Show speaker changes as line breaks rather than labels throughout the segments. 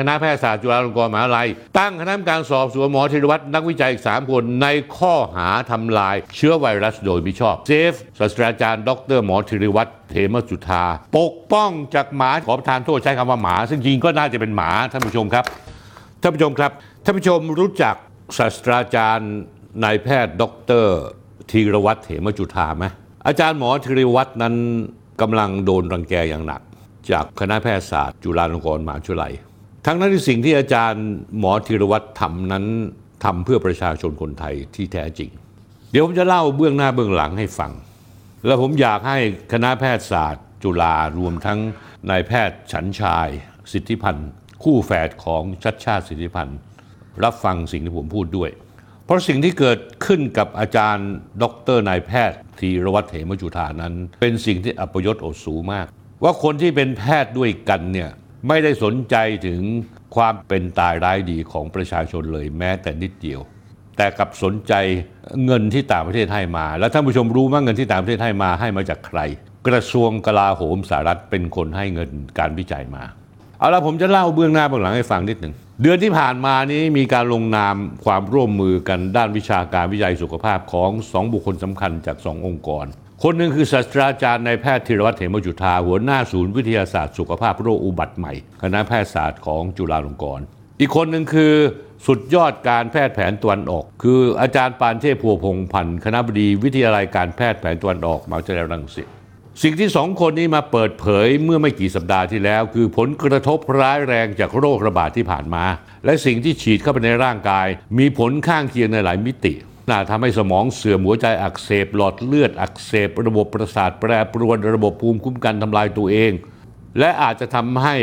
คณะแพทยศาสตร์จุฬาลงกรณ์มหาวิทยาลัย ตั้งคณะกรรมการสอบสวนหมอธีรวัตรนักวิจัยอีก 3 คน ในข้อหาทำลายเชื้อไวรัสโดยมิชอบ เซฟศาสตราจารย์ดรหมอธีรวัตรเทมจุธา ปกป้องจากหมาขอประทานโทษใช้คำว่าหมา ซึ่งจริงก็น่าจะเป็นหมาท่านผู้ชมครับท่านผู้ชมครับท่านผู้ชมรู้จักศาสตราจารย์นายแพทย์ดรธีรวัตรเถมจุธาไหมอาจารย์หมอธีรวัตรนั้นกำลังโดนรังแกอย่างหนัก จากคณะแพทยศาสตร์จุฬาลงกรณ์มหาวิทยาลัย ทั้งนั้นที่สิ่งที่อาจารย์หมอธีรวัตรทำนั้นทำเพื่อประชาชนคนไทยที่แท้จริง เดี๋ยวผมจะเล่าเบื้องหน้าเบื้องหลังให้ฟัง แล้วผมอยากให้คณะแพทยศาสตร์ จุฬารวมทั้งนายแพทย์ฉันชาย สิทธิพันธ์ คู่แฝดของชัดชาติสิทธิพันธ์ รับฟังสิ่งที่ผมพูดด้วย เพราะสิ่งที่เกิดขึ้นกับอาจารย์ ดรนายแพทย์ธีรวัตรเหมจุธานั้น เป็นสิ่งที่อัปยศอดสูมาก ว่าคนที่เป็นแพทย์ด้วยกันเนี่ย ไม่ได้สนใจถึงความเป็นตายร้ายดีของประชาชนเลยแม้แต่นิดเดียว แต่กับสนใจเงินที่ต่างประเทศให้มา แล้วท่านผู้ชมรู้ว่าเงินที่ต่างประเทศให้มาให้มาจากใคร กระทรวงกลาโหมสหรัฐเป็นคนให้เงินการวิจัยมาเอาละผมจะเล่าเบื้องหน้าเบื้องหลังให้ฟังนิดหนึ่งเดือนที่ผ่านมานี้มีการลงนามความร่วมมือกันด้านวิชาการวิจัยสุขภาพของสองบุคคลสำคัญจากสององค์กร คนหนึ่งคือศาสตราจารย์นายแพทย์ธีรวัตรเหมจุธาหัวหน้าศูนย์วิทยาศาสตร์สุขภาพโรคอุบัติใหม่ คณะแพทยศาสตร์ของจุฬาลงกรณ์อีกคนหนึ่งคือสุดยอดการแพทย์แผนตะวันออก คืออาจารย์ปานเทพพัวพงพันธ์คณะบดีวิทยาลัยการแพทย์แผนตะวันออกมหาวิทยาลัยรังสิตสิ่งที่สองคนนี้มาเปิดเผยเมื่อไม่กี่สัปดาห์ที่แล้ว คือผลกระทบร้ายแรงจากโรคระบาดที่ผ่านมา และสิ่งที่ฉีดเข้าไปในร่างกาย มีผลข้างเคียงในหลายมิติ น่าทำให้สมองเสื่อมหัวใจอักเสบหลอดเลือดอักเสบ ระบบประสาทแปรปรวนระบบภูมิคุ้มกันทำลายตัวเอง และอาจจะทำให้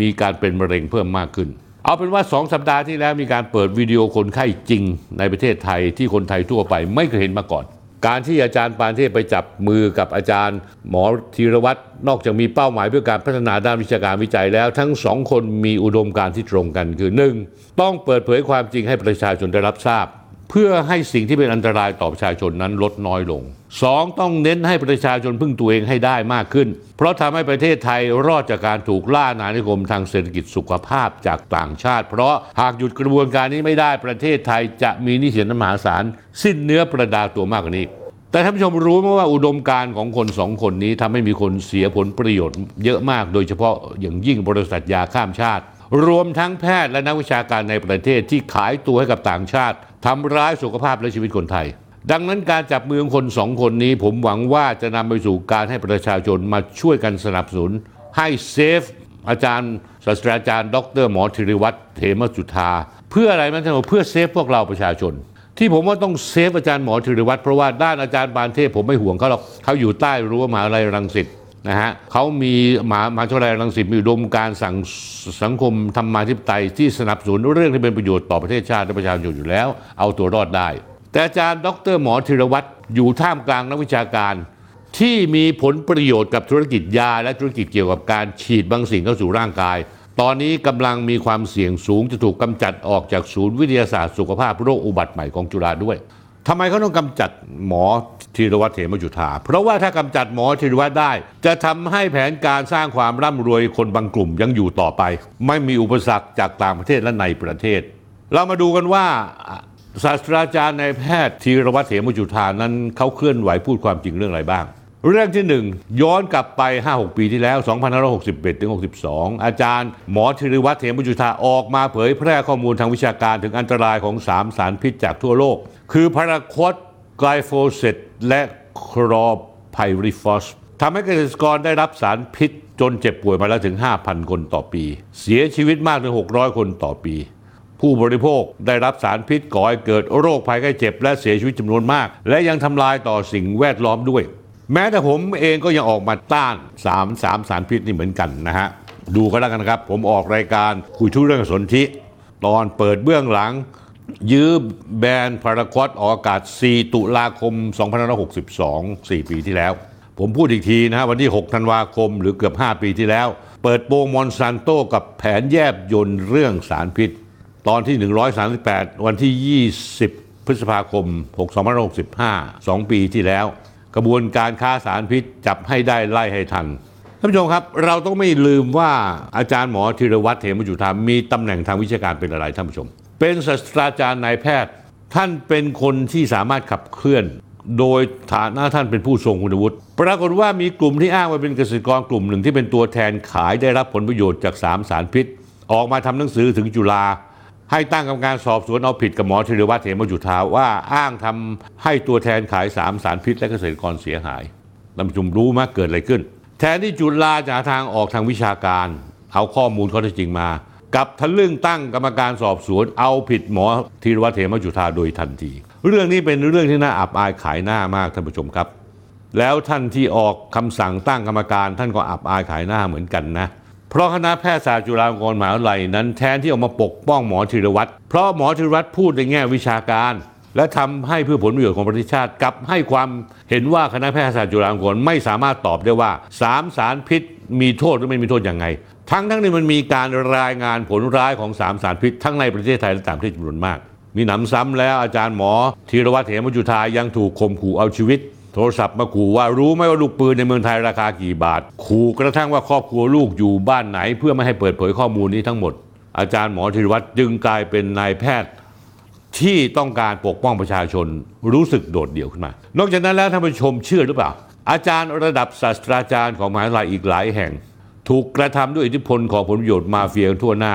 มีการเป็นมะเร็งเพิ่มมากขึ้น เอาเป็นว่า 2 สัปดาห์ที่แล้วมีการเปิดวิดีโอคนไข้จริงในประเทศไทยที่คนไทยทั่วไปไม่เคยเห็นมาก่อน การที่อาจารย์ปานเทพไปจับมือกับอาจารย์ หมอธีรวัตรนอกจากมีเป้าหมายเพื่อการพัฒนาด้านวิชาการวิจัยแล้ว ทั้งสองคนมีอุดมการณ์ที่ตรงกันคือ 1. ต้องเปิดเผยความจริงให้ประชาชนได้รับทราบ เพื่อให้สิ่งที่เป็นอันตรายต่อประชาชนนั้นลดน้อยลง 2. ต้องเน้นให้ประชาชนพึ่งตัวเองให้ได้มากขึ้น เพราะทำให้ประเทศไทยรอดจากการถูกล่าอาณานิคมทางเศรษฐกิจสุขภาพจากต่างชาติ เพราะหากหยุดกระบวนการนี้ไม่ได้ประเทศไทยจะมีนี้สินมหาศาลสิ้นเนื้อประดาตัวมากกว่านี้แต่ท่านผู้ชมรู้ไหมว่าอุดมการณ์ของคนสองคนนี้ทำให้มีคนเสียผลประโยชน์เยอะมาก โดยเฉพาะอย่างยิ่งบริษัทยาข้ามชาติ รวมทั้งแพทย์และนักวิชาการในประเทศที่ขายตัวให้กับต่างชาติทำร้ายสุขภาพและชีวิตคนไทย ดังนั้นการจับมือของคนสองคนนี้ ผมหวังว่าจะนำไปสู่การให้ประชาชนมาช่วยกันสนับสนุน ให้เซฟอาจารย์ศาสตราจารย์ ดรหมอธีรวัตรเทมจุธาเพื่ออะไรมันท่านบอกเพื่อเซฟพวกเราประชาชน ที่ผมว่าต้องเซฟอาจารย์หมอธีรวัตรเพราะว่าด้านอาจารย์ปานเทพผมไม่ห่วงเขาหรอกเขาอยู่ใต้รั้วมหาวิทยาลัยรังสิต นะฮะเขามีมหามหาวิทยาลัยรังสิตมีอุดมการสังสังคมธรรมาธิปไตยที่สนับสนุนเรื่องที่เป็นประโยชน์ต่อประเทศชาติและประชาชนอยู่แล้ว เอาตัวรอดได้ แต่อาจารย์ดรหมอธีรวัตรอยู่ท่ามกลางนักวิชาการ ที่มีผลประโยชน์กับธุรกิจยา และธุรกิจเกี่ยวกับการฉีดบางสิ่งเข้าสู่ร่างกาย ตอนนี้กำลังมีความเสี่ยงสูงจะถูกกำจัดออกจากศูนย์วิทยาศาสตร์สุขภาพโรคอุบัติใหม่ของจุฬาด้วยทำไมเขาต้องกำจัดหมอ ธีรวัตรเถมจุธาเพราะว่าถ้ากำจัดหมอธีรวัตรได้ จะทำให้แผนการสร้างความร่ำรวยคนบางกลุ่มยังอยู่ต่อไป ไม่มีอุปสรรคจากต่างประเทศและในประเทศ เรามาดูกันว่าศาสตราจารย์นายแพทย์ธีรวัตรเถมจุธานั้นเขาเคลื่อนไหวพูดความจริงเรื่องอะไรบ้างเรื่องที่หนึ่งย้อนกลับไป 5-6 ปีที่แล้ว 2561 ถึง 62 อาจารย์หมอธีรวัตรเถมจุธาออกมาเผยแพร่ข้อมูลทางวิชาการถึงอันตรายของ 3 สารพิษจากทั่วโลก คือพาราโคต ไกลโฟเซตและคลอไพริฟอสทำให้เกษตรกรได้รับสารพิษจนเจ็บป่วยมาแล้วถึง 5,000 คนต่อปี เสียชีวิตมากถึง 600 คนต่อปี ผู้บริโภคได้รับสารพิษก่อให้เกิดโรคภัยไข้เจ็บ และเสียชีวิตจำนวนมาก และยังทำลายต่อสิ่งแวดล้อมด้วย แม้แต่ผมเองก็ยังออกมาต้าน3 3สารพิษนี่เหมือนกันนะฮะ ดูกันแล้วกันครับ ผมออกรายการคุยทุกเรื่องสนธิตอนเปิดเบื้องหลัง ยื้อแบนพาราคอตออกอากาศ 4 ตุลาคม 2562 4 ปีที่แล้ว ผมพูดอีกทีนะฮะวันที่ 6 ธันวาคมหรือเกือบ 5 ปีที่แล้ว เปิดโปงมอนซานโตกับแผนแยบยนต์เรื่องสารพิษ ตอนที่ 138 วันที่ 20 พฤษภาคม 2565 2 ปีที่แล้ว กระบวนการค้าสารพิษจับให้ได้ไล่ให้ทันท่านผู้ชมครับ เราต้องไม่ลืมว่าอาจารย์หมอธีรวัตรเถมจุธามีตำแหน่งทางวิชาการเป็นอะไรท่านผู้ชม เป็นศาสตราจารย์นายแพทย์ ท่านเป็นคนที่สามารถขับเคลื่อน โดยฐานะท่านเป็นผู้ทรงคุณวุฒิปรากฏว่ามีกลุ่มที่อ้างว่าเป็นเกษตรกรกลุ่มหนึ่งที่เป็นตัวแทนขายได้รับผลประโยชน์จากสามสารพิษ ออกมาทำหนังสือถึงจุฬาให้ตั้งกรรมการสอบสวนเอาผิดกับหมอธีรวัตรเหมจุธาว่าอ้างทำให้ตัวแทนขายสามสารพิษ และเกษตรกรเสียหายท่านผู้ชมรู้ไหมเกิดอะไรขึ้น แทนที่จุฬาจะหาทางออกทางวิชาการ เอาข้อมูลข้อเท็จจริงมา กับทะลึ่งตั้งกรรมการสอบสวน เอาผิดหมอธีรวัตรเหมจุธาโดยทันที เรื่องนี้เป็นเรื่องที่น่าอับอายขายหน้ามากท่านผู้ชมครับ แล้วท่านที่ออกคำสั่งตั้งกรรมการ ท่านก็อับอายขายหน้าเหมือนกันนะ เพราะคณะแพทยศาสตร์จุฬาลงกรณ์มหาวิทยาลัยนั้นแทนที่ออกมาปกป้องหมอธีรวัตรเพราะหมอธีรวัตรพูดในแง่วิชาการ และทำให้เพื่อผลประโยชน์ของประเทศชาติกับให้ความเห็นว่าคณะแพทยศาสตร์จุฬาลงกรณ์ไม่สามารถตอบได้ว่าสามสารพิษมีโทษหรือไม่มีโทษอยังไง ทั้งทั้งนี้มันมีการรายงานผลร้ายของสามสารพิษ ทั้งในประเทศไทยและต่างประเทศจำนวนมาก มีหนำซ้ำแล้วอาจารย์หมอธีรวัตรเหมจุธายังถูกข่มขู่เอาชีวิต โทรศัพท์มาขู่ว่ารู้ไหมว่าลูกปืนในเมืองไทยราคากี่บาท ขู่กระทั่งว่าครอบครัวลูกอยู่บ้านไหน เพื่อไม่ให้เปิดเผยข้อมูลนี้ทั้งหมด อาจารย์หมอธีรวัตรจึงกลายเป็นนายแพทย์ที่ต้องการปกป้องประชาชนรู้สึกโดดเดี่ยวขึ้นมา นอกจากนั้นแล้วท่านผู้ชมเชื่อหรือเปล่า อาจารย์ระดับศาสตราจารย์ของมหาวิทยาลัยอีกหลายแห่ง ถูกกระทำด้วยอิทธิพลของผลประโยชน์มาเฟียทั่วหน้า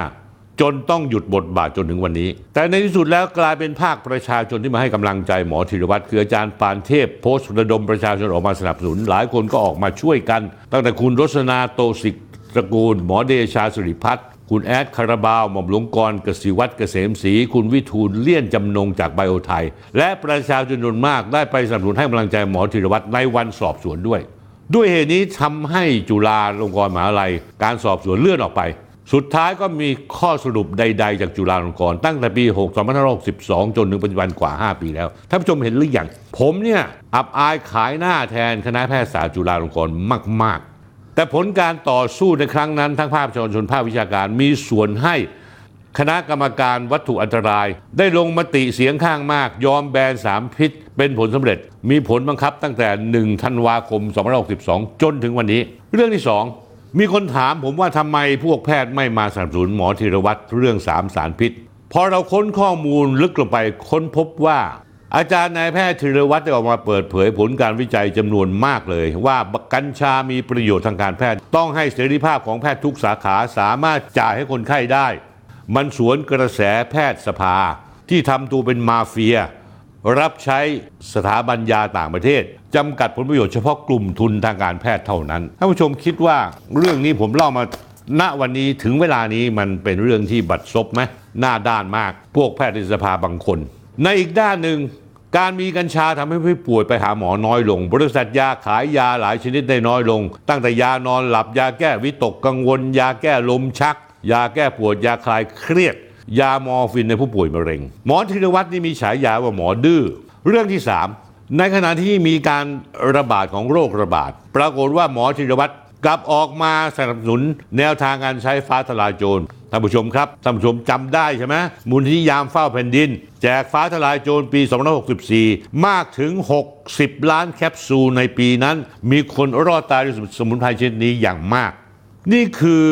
จนต้องหยุดบทบาทจนถึงวันนี้ แต่ในที่สุดแล้วกลายเป็นภาคประชาชนที่มาให้กำลังใจหมอธีรวัตรคืออาจารย์ปานเทพโพสต์ระดมประชาชนออกมาสนับสนุน หลายคนก็ออกมาช่วยกัน ตั้งแต่คุณรสนาโตสิกตระกูล หมอเดชาสุริพัฒน์คุณแอดคาราบาวหม่อมหลวงกรกสิวัตรเกษมศรีคุณวิทูลเลี่ยนจำนงจากไบโอไทย และประชาชนจำนวนมากได้ไปสนับสนุนให้กำลังใจหมอธีรวัตรในวันสอบสวนด้วย ด้วยเหตุนี้ทำให้จุฬาลงกรณ์มหายาลัย การสอบสวนเลื่อนออกไป สุดท้ายก็มีข้อสรุปใด ๆ จากจุฬาลงกรณ์ตั้งแต่ปี 6 2562 จนถึงปัจจุบันกว่า 5 ปีแล้วท่านผู้ชมเห็นหรือยังผมเนี่ยอับอายขายหน้าแทนคณะแพทยศาสตร์จุฬาลงกรณ์มาก ๆ แต่ผลการต่อสู้ในครั้งนั้น ทั้งภาคประชาชนภาควิชาการมีส่วนให้คณะกรรมการวัตถุอันตราย ได้ลงมติเสียงข้างมาก ยอมแบนสามพิษ เป็นผลสำเร็จมีผลบังคับตั้งแต่ 1 ธันวาคม 2562 จนถึงวันนี้ เรื่องที่ 2 มีคนถามผมว่าทำไมพวกแพทย์ไม่มาสนับสนุนหมอธีรวัตรเรื่อง 3 สารพิษ พอเราค้นข้อมูลลึกลงไปค้นพบว่า อาจารย์นายแพทย์ธีรวัตรได้ออกมาเปิดเผยผลการวิจัยจำนวนมากเลย ว่ากัญชามีประโยชน์ทางการแพทย์ ต้องให้เสรีภาพของแพทย์ทุกสาขาสามารถจ่ายให้คนไข้ได้ มันสวนกระแสแพทย์สภาที่ทำตัวเป็นมาเฟีย รับใช้สถาบันยาต่างประเทศจำกัดผลประโยชน์เฉพาะกลุ่มทุนทางการแพทย์เท่านั้นท่านผู้ชมคิดว่าเรื่องนี้ผมเล่ามาณวันนี้ถึงเวลานี้มันเป็นเรื่องที่บัดซบไหมหน้าด้านมาก พวกแพทยสภาบางคน ในอีกด้านหนึ่งการมีกัญชาทำให้ผู้ป่วยไปหาหมอน้อยลง บริษัทยาขายยาหลายชนิดได้น้อยลง ตั้งแต่ยานอนหลับยาแก้วิตกกังวล ยาแก้ลมชัก ยาแก้ปวดยาคลายเครียด ยามอร์ฟินในผู้ป่วยมะเร็ง หมอธีรวัตรนี่มีฉายาว่าหมอดื้อ เรื่องที่ 3 ในขณะที่มีการระบาดของโรคระบาด ปรากฏว่าหมอธีรวัตรกลับออกมาสนับสนุนแนวทางการใช้ฟ้าทลายโจรท่านผู้ชมครับท่านผู้ชมจำได้ใช่ไหมมูลที่ยามเฝ้าแผ่นดิน แจกฟ้าทลายโจรปี 2564 มากถึง 60 ล้านแคปซูลในปีนั้น มีคนรอดตายด้วยสมุนไพรชนิดนี้อย่างมาก นี่คือ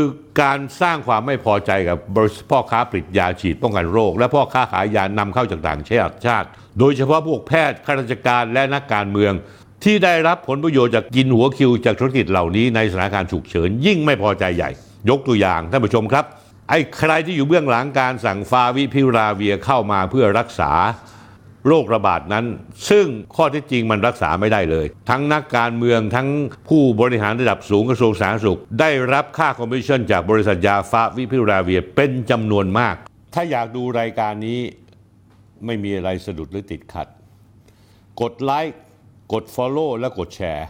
การสร้างความไม่พอใจกับบริษัทพ่อค้าผลิตยาฉีดป้องกันโรค และพ่อค้าขายยานำเข้าจากต่างชาติ โดยเฉพาะพวกแพทย์ข้าราชการและนักการเมือง ที่ได้รับผลประโยชน์จากกินหัวคิวจากธุรกิจเหล่านี้ในสถานการณ์ฉุกเฉินยิ่งไม่พอใจใหญ่ ยกตัวอย่างท่านผู้ชมครับ ไอ้ใครที่อยู่เบื้องหลังการสั่งฟาวิพิราเวียเข้ามาเพื่อรักษา โรคระบาดนั้น ซึ่งข้อเท็จจริงมันรักษาไม่ได้เลย ทั้งนักการเมืองทั้งผู้บริหารระดับสูงกระทรวงสาธารณสุข ได้รับค่าคอมมิชชั่นจากบริษัทยาฟาวิพิราเวียเป็นจำนวนมาก ถ้าอยากดูรายการนี้ไม่มีอะไรสะดุดหรือติดขัด กดไลค์กด Follow และกดแชร์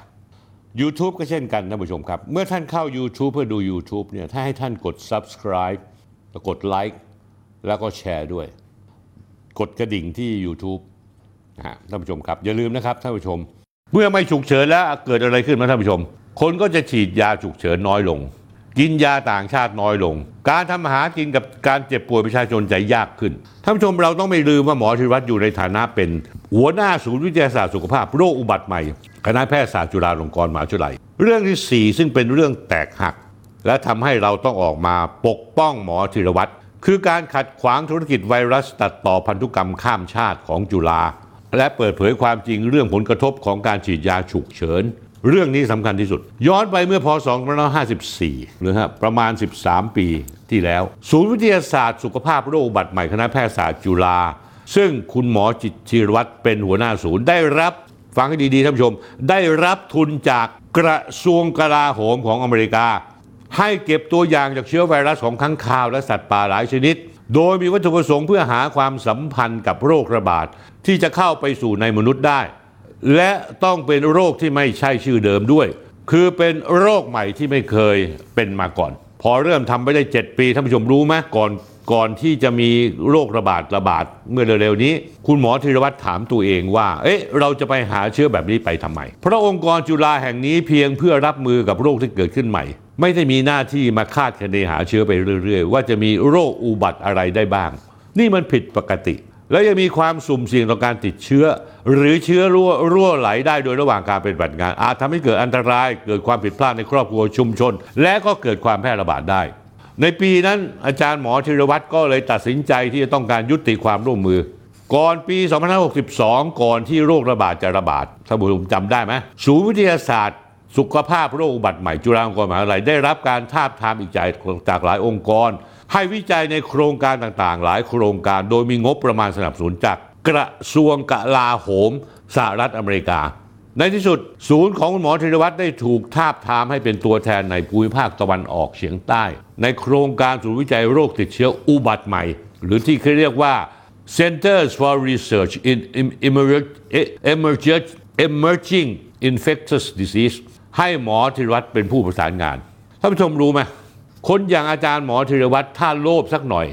YouTube ก็เช่นกันท่านผู้ชมครับ เมื่อท่านเข้า YouTube เพื่อดู YouTube เนี่ยถ้าให้ท่านกด Subscribe แล้วกดไลค์แล้วก็แชร์ด้วย กดกระดิ่งที่ YouTube นะฮะท่านผู้ชมครับ อย่าลืมนะครับท่านผู้ชม เมื่อไม่ฉุกเฉินแล้วเกิดอะไรขึ้นมาท่านผู้ชม คนก็จะฉีดยาฉุกเฉินน้อยลง กินยาต่างชาติน้อยลง การทำอาหากินกับการเจ็บป่วยประชาชนจะยากขึ้นท่านผู้ชมเราต้องไม่ลืมว่าหมอธีรวัตรอยู่ในฐานะเป็น หัวหน้าศูนย์วิทยาศาสตร์สุขภาพโรคอุบัติใหม่คณะแพทยศาสตร์จุฬาลงกรณ์มหาวิทยาลัย เรื่องที่ 4 ซึ่งเป็นเรื่องแตกหัก และทำให้เราต้องออกมาปกป้องหมอธีรวัตร คือการขัดขวางธุรกิจไวรัสตัดต่อพันธุกรรมข้ามชาติของจุฬาและเปิดเผยความจริงเรื่องผลกระทบของการฉีดยาฉุกเฉิน เรื่องนี้สำคัญที่สุด ย้อนไปเมื่อพศ2554หรือฮะประมาณ 13 ปีที่แล้ว ศูนย์วิทยาศาสตร์สุขภาพโรคบัติใหม่คณะแพทยศาสตร์จุฬาซึ่งคุณหมอจิตชีรวัตรเป็นหัวหน้าศูนย์ได้รับฟังให้ดีๆท่านผู้ชม ได้รับทุนจากกระทรวงกลาโหมของอเมริกา ให้เก็บตัวอย่างจากเชื้อไวรัสของค้างคาวและสัตว์ป่าหลายชนิด โดยมีวัตถุประสงค์เพื่อหาความสัมพันธ์กับโรคระบาด ที่จะเข้าไปสู่ในมนุษย์ได้ และต้องเป็นโรคที่ไม่ใช่ชื่อเดิมด้วย คือเป็นโรคใหม่ที่ไม่เคยเป็นมาก่อน พอเริ่มทำไปได้ 7 ปีท่านผู้ชมรู้ไหมก่อนก่อนที่จะมีโรคระบาดระบาดเมื่อเร็วๆนี้ คุณหมอธีรวัตรถามตัวเองว่า เอ๊ะ เราจะไปหาเชื้อแบบนี้ไปทำไม เพราะองค์กรจุฬาแห่งนี้เพียงเพื่อรับมือกับโรคที่เกิดขึ้นใหม่ ไม่ได้มีหน้าที่มาคาดคะเนหาเชื้อไปเรื่อย ๆ ว่าจะมีโรคอุบัติอะไรได้บ้าง นี่มันผิดปกติ แล้วยังมีความสุ่มเสี่ยงต่อการติดเชื้อ หรือเชื้อรั่วรั่วไหลได้โดยระหว่างการเปฏิบัติงาน อาจทำให้เกิดอันตราย เกิดความผิดพลาดในครอบครัวชุมชน และก็เกิดความแพร่ระบาดได้ ในปีนั้นอาจารย์หมอธีรวัตรก็เลยตัดสินใจที่จะต้องการยุติความร่วมมือก่อนปี 2562 ก่อนที่โรคระบาดจะระบาดท่านผู้ชมจำได้ไหมศูนย์วิทยาศาสตร์ สุขภาพโรคอุบัติใหม่จุฬาลงกรณ์มหาวิทยาลัยได้รับการทาบทามอีกจจากหลายองค์กร ให้วิจัยในโครงการต่างๆ หลายโครงการ โดยมีงบประมาณสนับสนุนจากกระทรวงกลาโหมสหรัฐอเมริกา ในที่สุด ศูนย์ของคุณหมอธีรวัตรได้ถูกทาบทามให้เป็นตัวแทนในภูมิภาคตะวันออกเฉียงใต้ ในโครงการศูนย์วิจัยโรคติดเชื้ออุบัติใหม่ หรือที่เขาเรียกว่า Centers for Research in Emerging Infectious Disease ให้หมอธีรวัตรเป็นผู้ประสานงานท่านผู้ชมรู้ไหมคนอย่างอาจารย์หมอธีรวัตรถ้าโลภสักหน่อย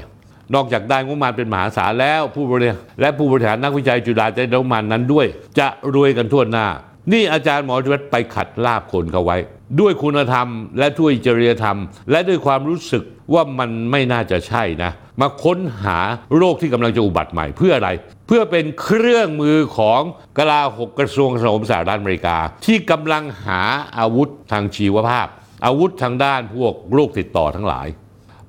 นอกจากได้งบประมาณเป็นมหาศาลแล้วผู้บริหารและผู้บริหารนักวิจัยจุฬาจะได้งบประมาณนั้นด้วย จะรวยกันทั่วหน้า นี่อาจารย์หมอธีรวัตรไปขัดลาบคนเขาไว้ ด้วยคุณธรรม และด้วยจริยธรรม และด้วยความรู้สึกว่ามันไม่น่าจะใช่นะ มาค้นหาโรคที่กำลังจะอุบัติใหม่เพื่ออะไร เพื่อเป็นเครื่องมือของกลาหกกระทรวงกลาโหมสหรัฐอเมริกา ที่กำลังหาอาวุธทางชีวภาพ อาวุธทางด้านพวกโรคติดต่อทั้งหลาย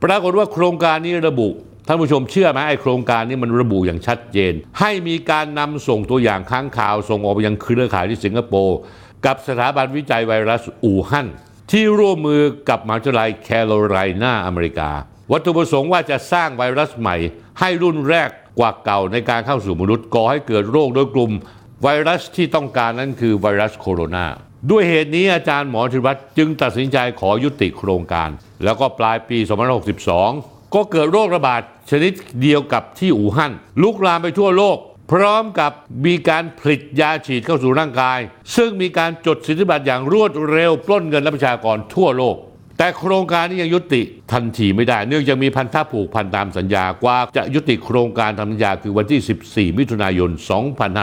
ปรากฏว่าโครงการนี้ระบุท่านผู้ชมเชื่อไหมไอโครงการนี้มันระบุอย่างชัดเจน ให้มีการนำส่งตัวอย่างค้างคาว ส่งออกไปยังเครือข่ายที่สิงคโปร์กับสถาบันวิจัยไวรัสอู่ฮั่นที่ร่วมมือกับมหาวิทยาลัยแคโรไลนาอเมริกา วัตถุประสงค์ว่าจะสร้างไวรัสใหม่ ให้รุ่นแรกกว่าเก่าในการเข้าสู่มนุษย์ก่อให้เกิดโรคโดยกลุ่ม ไวรัสที่ต้องการนั้นคือไวรัสโคโรนาด้วยเหตุนี้อาจารย์หมอธิรัตน์จึงตัดสินใจขอยุติโครงการ แล้วก็ปลายปี 2562 ก็เกิดโรคระบาดชนิดเดียวกับที่อู่ฮั่นลุกลามไปทั่วโลก พร้อมกับมีการผลิตยาฉีดเข้าสู่ร่างกาย ซึ่งมีการจดสิทธิบัตรอย่างรวดเร็วปล้นเงินและประชากรทั่วโลก แต่โครงการนี้ยังยุติทันทีไม่ได้ เนื่องจากมีพันธะผูกพันตามสัญญากว่าจะยุติโครงการทำสัญญาคือวันที่ 14 มิถุนายน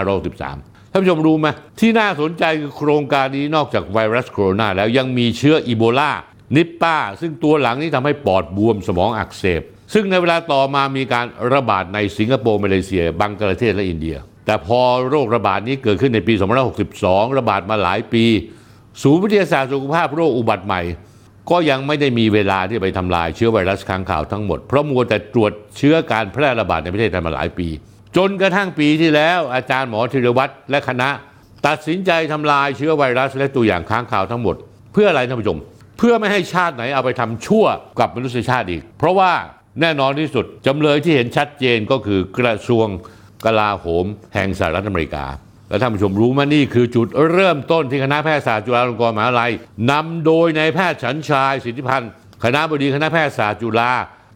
2563ท่านผู้ชมรู้ไหมที่น่าสนใจคือโครงการนี้นอกจากไวรัสโคโรนาแล้วยังมีเชื้ออีโบลา นิปปาซึ่งตัวหลังนี้ทำให้ปอดบวมสมองอักเสบ ซึ่งในเวลาต่อมามีการระบาดในสิงคโปร์มาเลเซีย บังกลาเทศและอินเดีย แต่พอโรคระบาดนี้เกิดขึ้นในปี 2562 ระบาดมาหลายปี ศูนย์วิทยาศาสตร์สุขภาพโรคอุบัติใหม่ ก็ยังไม่ได้มีเวลาที่ไปทำลายเชื้อไวรัสค้างคาวทั้งหมด เพราะมัวแต่ตรวจเชื้อการแพร่ระบาดในประเทศไทยมาหลายปี จนกระทั่งปีที่แล้ว อาจารย์หมอธีรวัตรและคณะ ตัดสินใจทำลายเชื้อไวรัส และตัวอย่างค้างคาวทั้งหมด เพื่ออะไรท่านผู้ชม เพื่อไม่ให้ชาติไหนเอาไปทำชั่วกับมนุษยชาติอีก เพราะว่าแน่นอนที่สุดจำเลยที่เห็นชัดเจนก็คือกระทรวงกลาโหมแห่งสหรัฐอเมริกา และท่านผู้ชมรู้มานี่คือจุดเริ่มต้นที่คณะแพทยศาสตร์จุฬาลงกรณ์มหาวิทยาลัยนำโดยนายแพทย์ฉันชายสิทธิพันธ์คณะบดีคณะแพทยศาสตร์จุฬา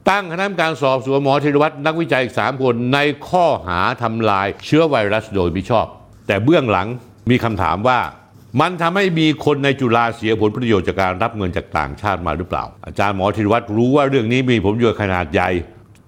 ตั้งคณะกรรมการสอบสวนหมอธีรวัตรนักวิจัยอีกสามคนในข้อหาทำลายเชื้อไวรัสโดยมิชอบ แต่เบื้องหลังมีคำถามว่า มันทำให้มีคนในจุฬาเสียผลประโยชน์จากการรับเงินจากต่างชาติมาหรือเปล่า อาจารย์หมอธีรวัตรรู้ว่าเรื่องนี้มีผลประโยชน์ขนาดใหญ่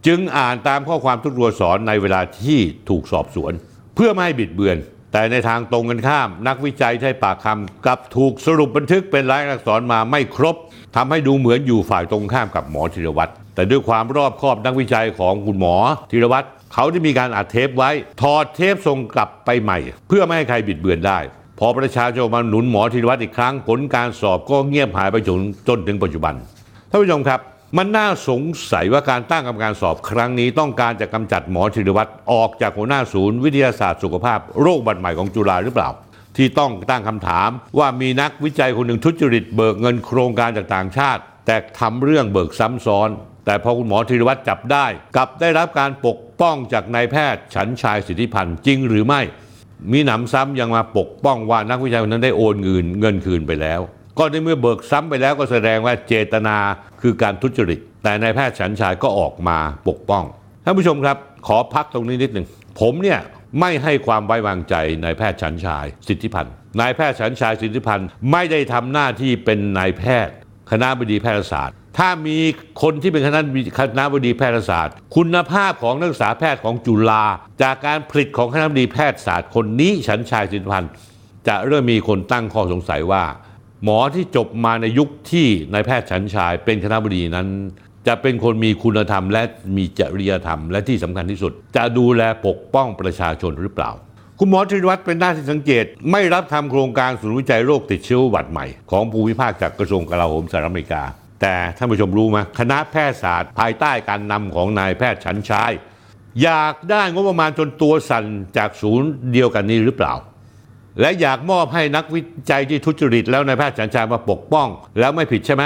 จึงอ่านตามข้อความทุกตัวสอนในเวลาที่ถูกสอบสวน เพื่อไม่ให้บิดเบือน แต่ในทางตรงกันข้าม นักวิจัยให้ปากคำกับถูกสรุปบันทึกเป็นลายลักษณ์อักษรมาไม่ครบทำให้ดูเหมือนอยู่ฝ่ายตรงข้ามกับหมอธีรวัตรแต่ด้วยความรอบคอบนักวิจัยของคุณหมอธีรวัตรเขาได้มีการอัดเทปไว้ ถอดเทปส่งกลับไปใหม่ เพื่อไม่ให้ใครบิดเบือนได้ พอประชาชนมาหนุนหมอธีรวัตรอีกครั้งผลการสอบก็เงียบหายไปจนจนถึงปัจจุบันท่านผู้ชมครับ มันน่าสงสัยว่าการตั้งกรรมการสอบครั้งนี้ ต้องการจะกำจัดหมอธีรวัตรออกจากหัวหน้าศูนย์วิทยาศาสตร์สุขภาพโรคบัตรใหม่ของจุฬาหรือเปล่า ที่ต้องตั้งคำถามว่ามีนักวิจัยคนหนึ่งทุจริตเบิกเงินโครงการจากต่างชาติ แต่ทำเรื่องเบิกซ้ำซ้อน แต่พอคุณหมอธีรวัตรจับได้กลับได้รับการปกป้องจากนายแพทย์ฉันชายสิทธิพันธ์จริงหรือไม่ มีหนำซ้ำยังมาปกป้องว่านักวิจัยคนนั้นได้โอนเงินเงินคืนไปแล้ว ก็ในเมื่อเบิกซ้ำไปแล้วก็แสดงว่าเจตนาคือการทุจริต แต่นายแพทย์ฉันชายก็ออกมาปกป้องท่านผู้ชมครับ ขอพักตรงนี้นิดหนึ่งผมเนี่ยไม่ให้ความไว้วางใจนายแพทย์ฉันชายสิทธิพันธ์นายแพทย์ฉันชายสิทธิพันธ์ไม่ได้ทำหน้าที่เป็นนายแพทย์ คณะบดีแพทยศาสตร์ ถ้ามีคนที่เป็นคณะคณะบดีแพทยศาสตร์ คุณภาพของนักศึกษาแพทย์ของจุฬาจากการผลิตของคณะบดีแพทยศาสตร์ คนนี้ฉันชายสิทธิพันธ์จะเริ่มมีคนตั้งข้อสงสัยว่า หมอที่จบมาในยุคที่นายแพทย์ฉันชายเป็นคณะบดีนั้น จะเป็นคนมีคุณธรรม และมีจริยธรรม และที่สำคัญที่สุด จะดูแลปกป้องประชาชนหรือเปล่า คุณหมอธีรวัตรเป็นหน้าที่สังเกต ไม่รับทำโครงการศูนย์วิจัยโรคติดเชื้อหวัดใหม่ ของภูมิภาคจากกระทรวงกลาโหมสหรัฐอเมริกา แต่ท่านผู้ชมรู้ไหมคณะแพทยศาสตร์ ภายใต้การนำของนายแพทย์ฉันชายอยากได้งบประมาณจนตัวสั่นจากศูนย์เดียวกันนี้หรือเปล่า และอยากมอบให้นักวิจัยที่ทุจริต แล้วนายแพทย์ฉันชายมาปกป้อง แล้วไม่ผิดใช่ไหม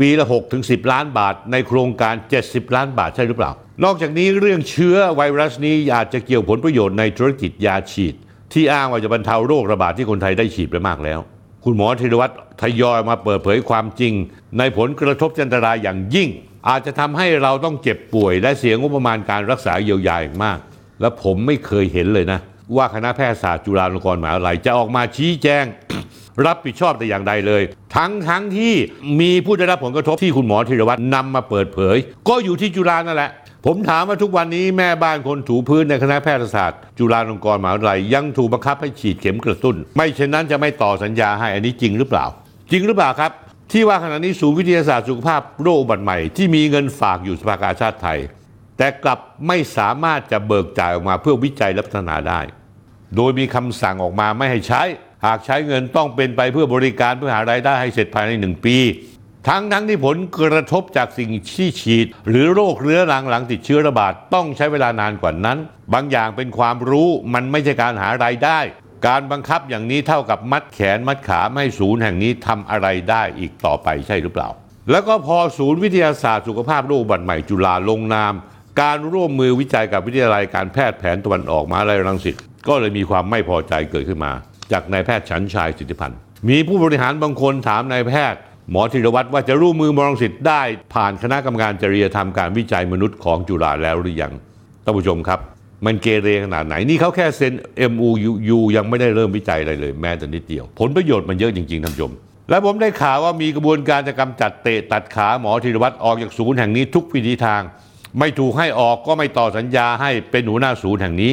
ปีละ6ถึง10 ล้านบาท ในโครงการ 70 ล้านบาทใช่หรือเปล่า นอกจากนี้เรื่องเชื้อไวรัสนี้อาจจะเกี่ยวผลประโยชน์ในธุรกิจยาฉีด ที่อ้างว่าจะบรรเทาโรคระบาดที่คนไทยได้ฉีดไปมากแล้ว คุณหมอธีรวัตรทยอยมาเปิดเผยความจริง ในผลกระทบอันตรายอย่างยิ่ง อาจจะทำให้เราต้องเจ็บป่วย และเสียงบประมาณการรักษาเยียวยาอย่างมาก และผมไม่เคยเห็นเลยนะ ว่าคณะแพทยศาสตร์จุฬาลงกรณ์มหาวิทยาลัยจะออกมาชี้แจง รับผิดชอบแต่อย่างใดเลย ทั้งทั้งที่มีผู้ได้รับผลกระทบที่คุณหมอธีรวัตรนำมาเปิดเผย ก็อยู่ที่จุฬานั่นแหละ ผมถามว่าทุกวันนี้แม่บ้านคนถูพื้นในคณะแพทยศาสตร์ จุฬาลงกรณ์มหาวิทยาลัยยังถูกบังคับให้ฉีดเข็มกระตุ้น ไม่เช่นนั้นจะไม่ต่อสัญญาให้อันนี้จริงหรือเปล่า จริงหรือเปล่าครับที่ว่าขณะนี้ศูนย์วิทยาศาสตร์สุขภาพโรคอุบัติใหม่ที่มีเงินฝากอยู่สภากาชาติไทย แต่กลับไม่สามารถจะเบิกจ่ายออกมาเพื่อวิจัยและพัฒนาได้ โดยมีคำสั่งออกมาไม่ให้ใช้ หากใช้เงินต้องเป็นไปเพื่อบริการเพื่อหารายได้ให้เสร็จภายในหนึ่งปี ทั้งทั้งที่ผลกระทบจากสิ่งที่ฉีด หรือโรคเรื้อรังหลังติดเชื้อระบาดต้องใช้เวลานานกว่านั้น บางอย่างเป็นความรู้มันไม่ใช่การหารายได้ การบังคับอย่างนี้เท่ากับมัดแขนมัดขาไม่ให้ศูนย์แห่งนี้ทำอะไรได้อีกต่อไปใช่หรือเปล่า แล้วก็พอศูนย์วิทยาศาสตร์สุขภาพโรคบัติใหม่จุฬาลงนาม การร่วมมือวิจัยกับวิทยาลัยการแพทย์แผนตะวันออกมหาลัยรังสิตก็เลยมีความไม่พอใจเกิดขึ้นมา จากนายแพทย์ฉันชายสิทธิพันธ์มีผู้บริหารบางคนถามนายแพทย์ หมอธีรวัตรว่าจะร่วมมือมรังสิตได้ผ่านคณะกรรมการจริยธรรมการวิจัยมนุษย์ของจุฬาแล้วหรือยังท่านผู้ชมครับมันเกเรขนาดไหน นี่เขาแค่เซ็น MOU ยังไม่ได้เริ่มวิจัยอะไรเลย แม้แต่นิดเดียว ผลประโยชน์มันเยอะจริง ๆ ท่านผู้ชม และผมได้ข่าวว่ามีกระบวนการจะกำจัดเตะตัดขาหมอธีรวัตรออกจากศูนย์แห่งนี้ทุกวิธีทาง ไม่ถูกให้ออกก็ไม่ต่อสัญญาให้เป็นหัวหน้าศูนย์แห่งนี้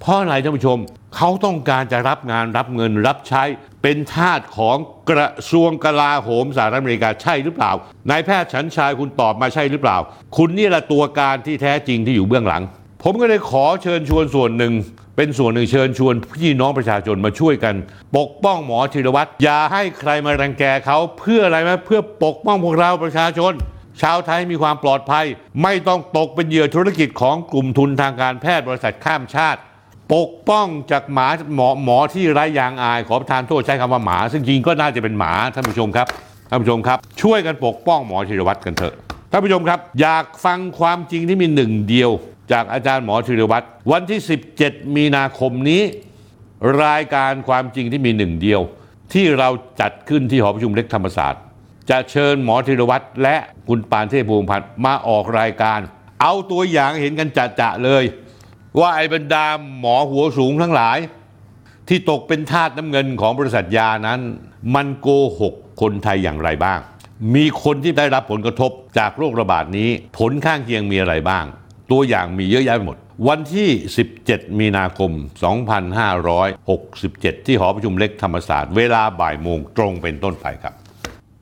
เพราะอะไรท่านผู้ชมเขาต้องการจะรับงานรับเงินรับใช้เป็นทาสของกระทรวงกลาโหมสหรัฐอเมริกาใช่หรือเปล่านายแพทย์ฉันชายคุณตอบมาใช่หรือเปล่า คุณนี่แหละตัวการที่แท้จริงที่อยู่เบื้องหลัง ผมก็เลยขอเชิญชวนส่วนหนึ่ง เป็นส่วนหนึ่งเชิญชวนพี่น้องประชาชนมาช่วยกัน ปกป้องหมอธีรวัตรอย่าให้ใครมารังแกเขาเพื่ออะไรไหมเพื่อปกป้องพวกเราประชาชน ชาวไทยมีความปลอดภัย ไม่ต้องตกเป็นเหยื่อธุรกิจของกลุ่มทุนทางการแพทย์บริษัทข้ามชาติ ปกป้องจากหมาหมอหมอที่ไร้ยางอายขอประทานโทษใช้คำว่าหมา ซึ่งจริงก็น่าจะเป็นหมาท่านผู้ชมครับท่านผู้ชมครับ ช่วยกันปกป้องหมอธีรวัตรกันเถอะท่านผู้ชมครับ อยากฟังความจริงที่มีหนึ่งเดียว จากอาจารย์หมอธีรวัตรวันที่ 17 มีนาคมนี้ รายการความจริงที่มีหนึ่งเดียว ที่เราจัดขึ้นที่หอประชุมเล็กธรรมศาสตร์ จะเชิญหมอธีรวัตรและคุณปานเทพภูมพันธ์มาออกรายการ เอาตัวอย่างเห็นกันจะๆเลย ว่าไอ้บรรดาหมอหัวสูงทั้งหลาย ที่ตกเป็นทาสน้ำเงินของบริษัทยานั้น มันโกหกคนไทยอย่างไรบ้าง มีคนที่ได้รับผลกระทบจากโรคระบาดนี้ ผลข้างเคียงมีอะไรบ้าง ตัวอย่างมีเยอะแยะไปหมด วันที่ 17 มีนาคม 2567 ที่หอประชุมเล็กธรรมศาสตร์ เวลาบ่ายโมงตรงเป็นต้นไปครับ